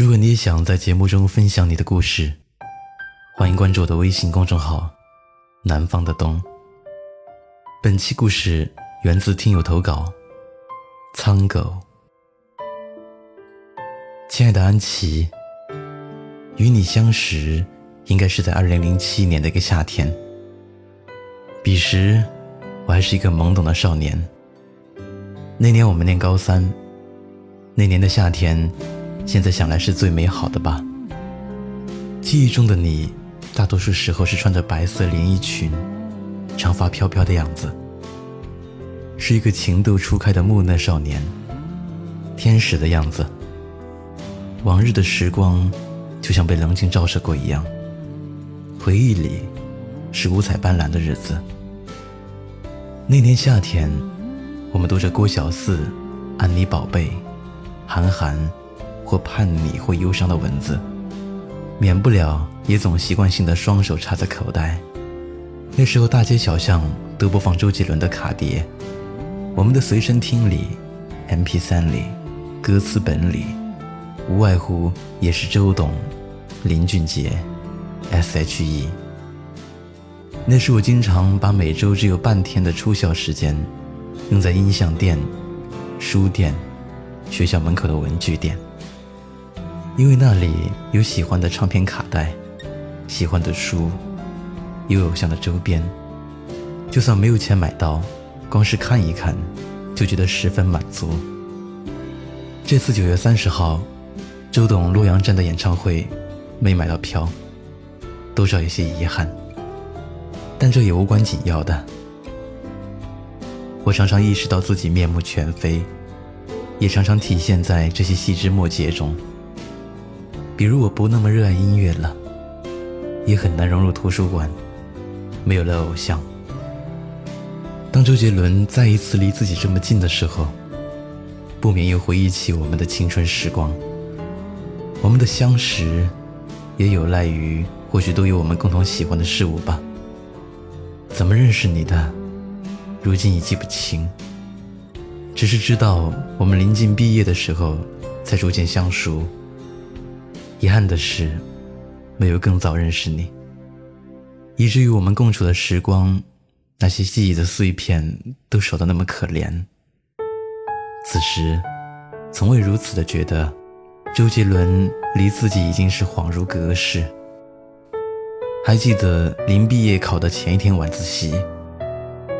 如果你也想在节目中分享你的故事，欢迎关注我的微信公众号“南方的冬”。本期故事源自听友投稿，苍狗。亲爱的安琪，与你相识应该是在二零零七年的一个夏天。彼时，我还是一个懵懂的少年。那年我们念高三，那年的夏天，现在想来是最美好的吧。记忆中的你，大多数时候是穿着白色连衣裙，长发飘飘的样子，是一个情窦初开的木讷少年，天使的样子。往日的时光，就像被棱镜照射过一样，回忆里是五彩斑斓的日子。那年夏天。我们读着郭小四、安妮宝贝、韩寒，或叛逆或忧伤的文字，免不了也总习惯性的双手插在口袋。那时候大街小巷都播放周杰伦的卡碟，我们的随身听里、MP3 里、歌词本里，无外乎也是周董、林俊杰、S.H.E。那是我经常把每周只有半天的出校时间。用在音像店、书店、学校门口的文具店，因为那里有喜欢的唱片卡带、喜欢的书，有偶像的周边。就算没有钱买到，光是看一看，就觉得十分满足。这次九月三十号，周董洛阳站的演唱会没买到票，多少有些遗憾，但这也无关紧要的。我常常意识到自己面目全非，也常常体现在这些细枝末节中。比如，我不那么热爱音乐了，也很难融入图书馆，没有了偶像。当周杰伦再一次离自己这么近的时候，不免又回忆起我们的青春时光。我们的相识，也有赖于或许都有我们共同喜欢的事物吧。怎么认识你的？如今已记不清，只是知道我们临近毕业的时候才逐渐相熟。遗憾的是，没有更早认识你，以至于我们共处的时光，那些记忆的碎片都少得那么可怜。此时，从未如此的觉得，周杰伦离自己已经是恍如隔世。还记得临毕业考的前一天晚自习。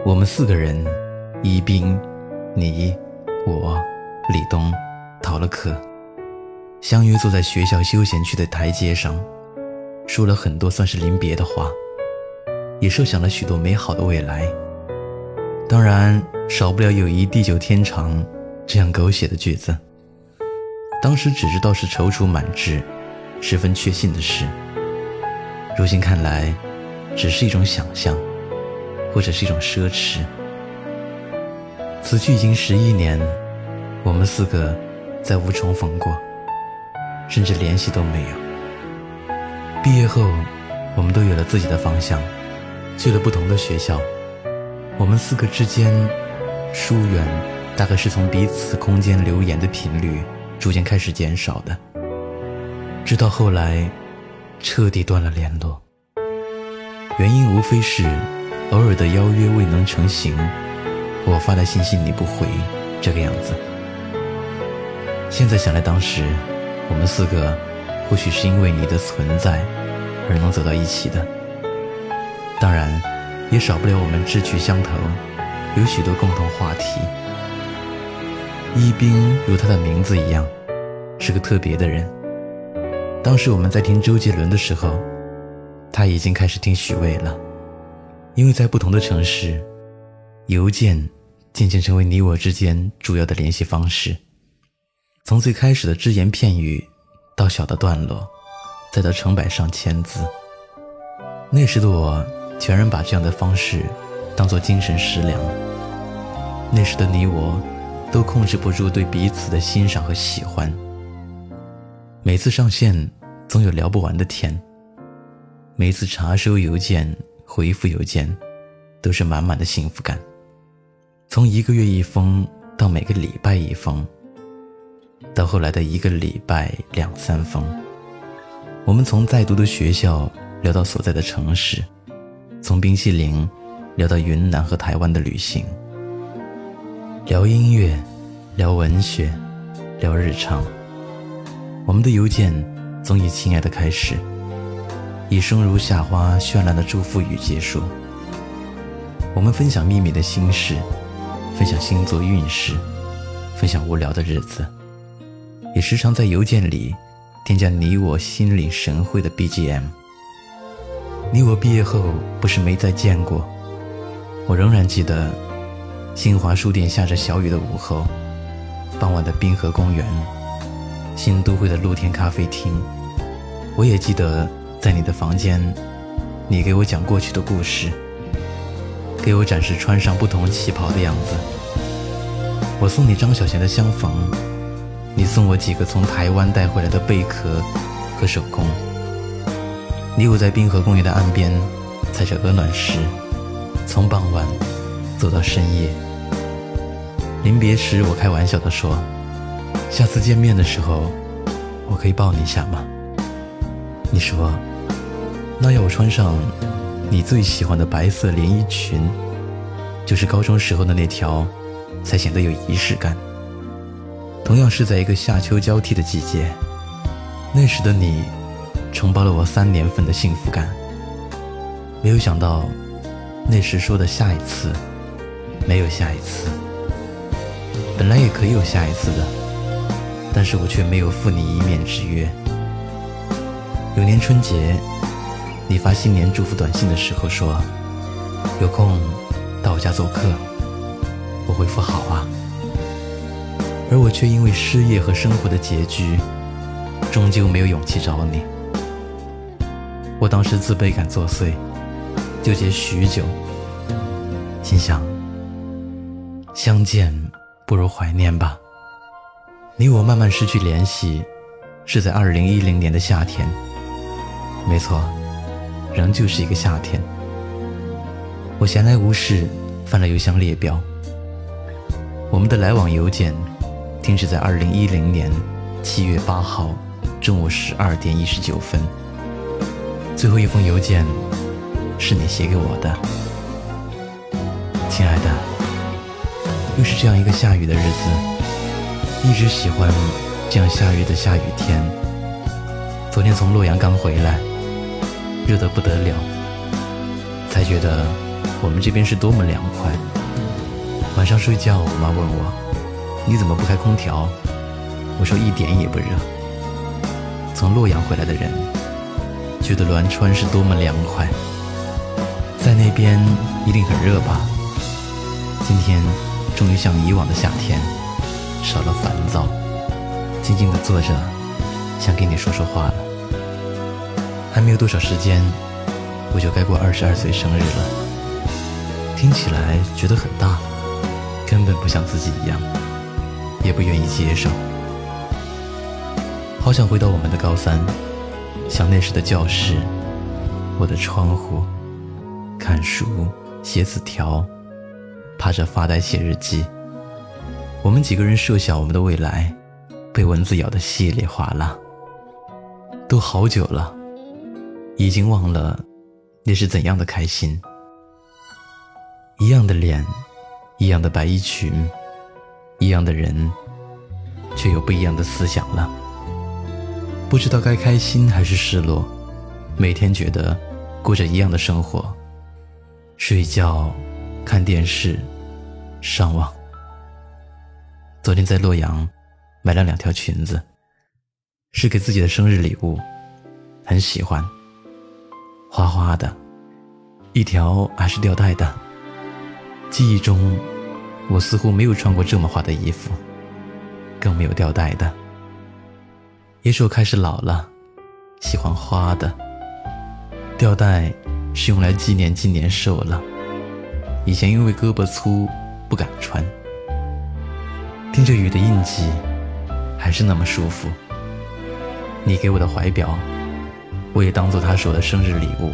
我们四个人，一斌、你、我、李东，逃了课，相约坐在学校休闲区的台阶上，说了很多算是临别的话，也设想了许多美好的未来。当然，少不了“友谊地久天长”这样狗血的句子。当时只知道是踌躇满志，十分确信的事。如今看来，只是一种想象。或者是一种奢侈。此去已经十一年，我们四个再无重逢过，甚至联系都没有。毕业后，我们都有了自己的方向，去了不同的学校。我们四个之间疏远，大概是从彼此空间留言的频率逐渐开始减少的，直到后来彻底断了联络。原因无非是。偶尔的邀约未能成行，我发来信息你不回，这个样子。现在想来，当时我们四个或许是因为你的存在而能走到一起的。当然，也少不了我们志趣相投，有许多共同话题。一冰如他的名字一样，是个特别的人。当时我们在听周杰伦的时候，他已经开始听许巍了。因为在不同的城市，邮件渐渐成为你我之间主要的联系方式。从最开始的只言片语，到小的段落，再到成百上千字。那时的我，全然把这样的方式当做精神食粮。那时的你我，都控制不住对彼此的欣赏和喜欢。每次上线，总有聊不完的天。每次查收邮件。回复邮件，都是满满的幸福感。从一个月一封到每个礼拜一封，到后来的一个礼拜两三封。我们从在读的学校聊到所在的城市，从冰淇淋聊到云南和台湾的旅行，聊音乐，聊文学，聊日常。我们的邮件总以“亲爱的”开始，以生如夏花绚烂的祝福语结束。我们分享秘密的心事，分享星座运势，分享无聊的日子，也时常在邮件里添加你我心领神会的 BGM。你我毕业后不是没再见过，我仍然记得新华书店下着小雨的午后，傍晚的滨河公园，新都会的露天咖啡厅。我也记得在你的房间，你给我讲过去的故事。给我展示穿上不同旗袍的样子。我送你张小娴的相逢，你送我几个从台湾带回来的贝壳和手工。你我在滨河公园的岸边踩着鹅卵石，从傍晚走到深夜。临别时，我开玩笑地说：“下次见面的时候，我可以抱你一下吗？”你说：“那要我穿上？”你最喜欢的白色连衣裙，就是高中时候的那条，才显得有仪式感。同样是在一个夏秋交替的季节，那时的你，承包了我三年份的幸福感。没有想到，那时说的下一次，没有下一次。本来也可以有下一次的，但是我却没有赴你一面之约。有年春节。你发新年祝福短信的时候说：“有空到我家做客。”我回复：“好啊。”而我却因为失业和生活的拮据，终究没有勇气找你。我当时自卑感作祟，纠结许久，心想：相见不如怀念吧。你我慢慢失去联系，是在二零一零年的夏天。没错。仍旧是一个夏天，我闲来无事翻了邮箱列表，我们的来往邮件停止在二零一零年七月八号中午十二点一十九分。最后一封邮件是你写给我的，亲爱的，又是这样一个下雨的日子，一直喜欢这样下雨的下雨天。昨天从洛阳刚回来。热得不得了，才觉得我们这边是多么凉快。晚上睡觉，我妈问我：“你怎么不开空调？”我说：“一点也不热。”从洛阳回来的人觉得栾川是多么凉快，在那边一定很热吧？今天终于像以往的夏天，少了烦躁，静静地坐着，想跟你说说话了。还没有多少时间，我就该过二十二岁生日了。听起来觉得很大，根本不像自己一样，也不愿意接受。好想回到我们的高三，想那时的教室，我的窗户，看书、写字条，趴着发呆写日记。我们几个人设想我们的未来，被蚊子咬得稀里哗啦。都好久了。已经忘了那是怎样的开心。一样的脸，一样的白衣裙，一样的人，却有不一样的思想了。不知道该开心还是失落。每天觉得过着一样的生活，睡觉、看电视、上网。昨天在洛阳买了两条裙子，是给自己的生日礼物，很喜欢。花花的，一条还是吊带的。记忆中，我似乎没有穿过这么花的衣服，更没有吊带的。也许我开始老了，喜欢花的。吊带是用来纪念今年瘦了，以前因为胳膊粗不敢穿。听着雨的印记，还是那么舒服。你给我的怀表。我也当做他我的生日礼物。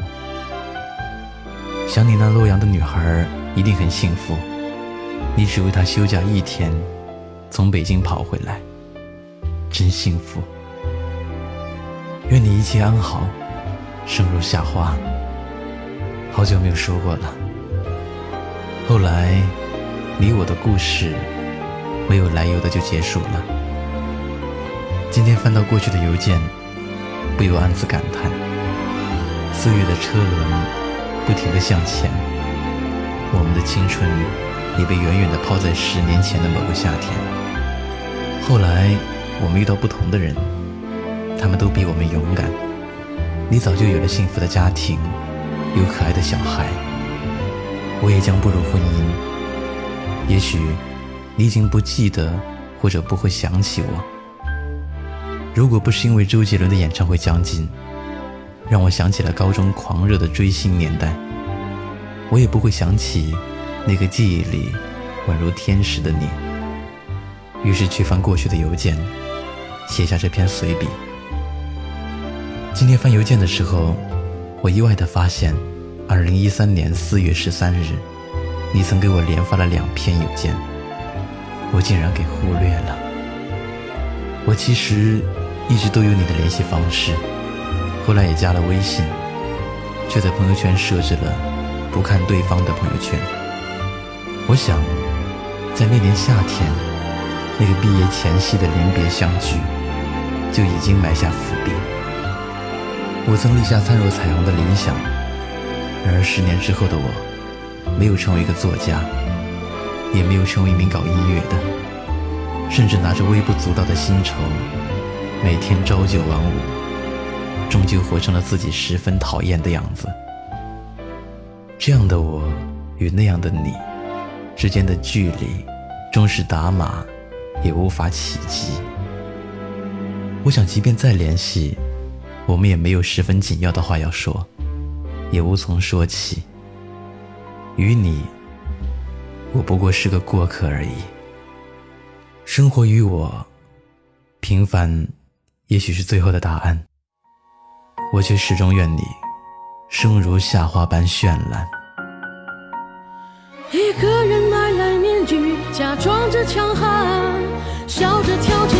想你那洛阳的女孩一定很幸福，你只为他休假一天，从北京跑回来，真幸福。愿你一切安好，生如夏花。好久没有说过了。后来，你我的故事没有来由的就结束了。今天翻到过去的邮件，不由暗自感叹：岁月的车轮不停地向前，我们的青春你被远远地抛在十年前的某个夏天。后来，我们遇到不同的人。他们都比我们勇敢。你早就有了幸福的家庭，有可爱的小孩。我也将步入婚姻。也许你已经不记得，或者不会想起我。如果不是因为周杰伦的演唱会将近，让我想起了高中狂热的追星年代，我也不会想起那个记忆里宛如天使的你。于是去翻过去的邮件，写下这篇随笔。今天翻邮件的时候，我意外地发现，二零一三年四月十三日，你曾给我连发了两篇邮件，我竟然给忽略了。我其实一直都有你的联系方式，后来也加了微信，却在朋友圈设置了不看对方的朋友圈。我想，在那年夏天，那个毕业前夕的临别相聚，就已经埋下伏笔。我曾立下灿若彩虹的理想，然而十年之后的我，没有成为一个作家，也没有成为一名搞音乐的，甚至拿着微不足道的薪酬，每天朝九晚五，终究活成了自己十分讨厌的样子。这样的我与那样的你之间的距离，终是打码也无法企及。我想，即便再联系。我们也没有十分紧要的话要说，也无从说起。与你，我不过是个过客而已。生活于我，平凡，也许是最后的答案。我却始终愿你，生如夏花般绚烂。一个人买来面具，假装着强悍，笑着跳进